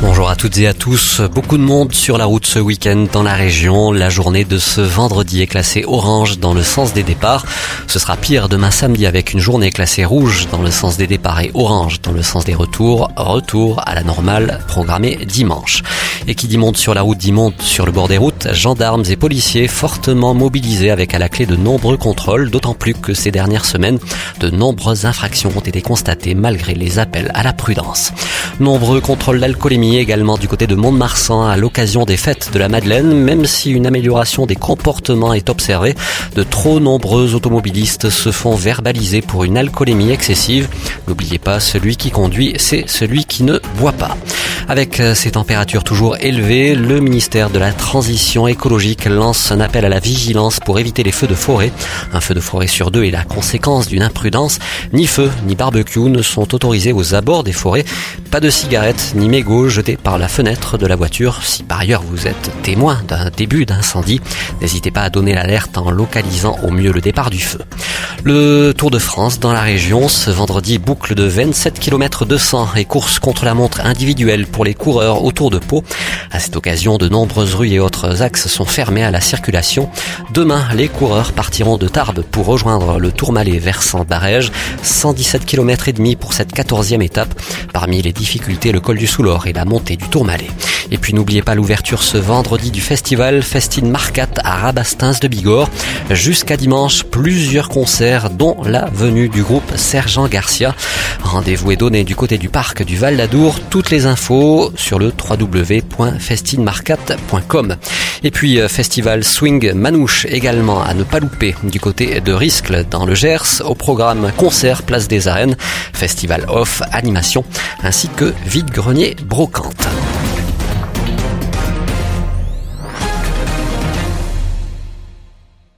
Bonjour à toutes et à tous. Beaucoup de monde sur la route ce week-end dans la région. La journée de ce vendredi est classée orange dans le sens des départs. Ce sera pire demain samedi avec une journée classée rouge dans le sens des départs et orange dans le sens des retours. Retour à la normale programmée dimanche. Et qui dit monde sur la route dit monde sur le bord des routes. Gendarmes et policiers fortement mobilisés avec à la clé de nombreux contrôles, d'autant plus que ces dernières semaines, de nombreuses infractions ont été constatées malgré les appels à la prudence. Nombreux contrôles d'alcoolémie également du côté de Mont-de-Marsan à l'occasion des fêtes de la Madeleine, même si une amélioration des comportements est observée, de trop nombreux automobilistes se font verbaliser pour une alcoolémie excessive. N'oubliez pas, celui qui conduit, c'est celui qui ne boit pas. Avec euh, ces températures toujours élevées, le ministère de la Transition écologique lance un appel à la vigilance pour éviter les feux de forêt. Un feu de forêt sur deux est la conséquence d'une imprudence. Ni feu ni barbecue ne sont autorisés aux abords des forêts. Pas de cigarettes ni mégots jetés par la fenêtre de la voiture. Si par ailleurs vous êtes témoin d'un début d'incendie, n'hésitez pas à donner l'alerte en localisant au mieux le départ du feu. Le Tour de France dans la région, ce vendredi boucle de 27 km 200 et course contre la montre individuelle pour les coureurs autour de Pau. À cette occasion, de nombreuses rues et autres axes sont fermés à la circulation. Demain, les coureurs partiront de Tarbes pour rejoindre le Tourmalet versant Barège. 117 km et demi pour cette 14e étape. Parmi les difficultés, le col du Soulor et la montée du Tourmalet. Et puis n'oubliez pas l'ouverture ce vendredi du festival Festine Marcat à Rabastins de Bigorre. Jusqu'à dimanche, plusieurs concerts dont la venue du groupe Sergent Garcia. Rendez-vous est donné du côté du parc du Val d'Adour. Toutes les infos sur le www.festinemarcat.com. Et puis euh, festival Swing Manouche également à ne pas louper du côté de Riscle dans le Gers au programme concert Place des Arènes, festival off, animation ainsi que vide-grenier brocante.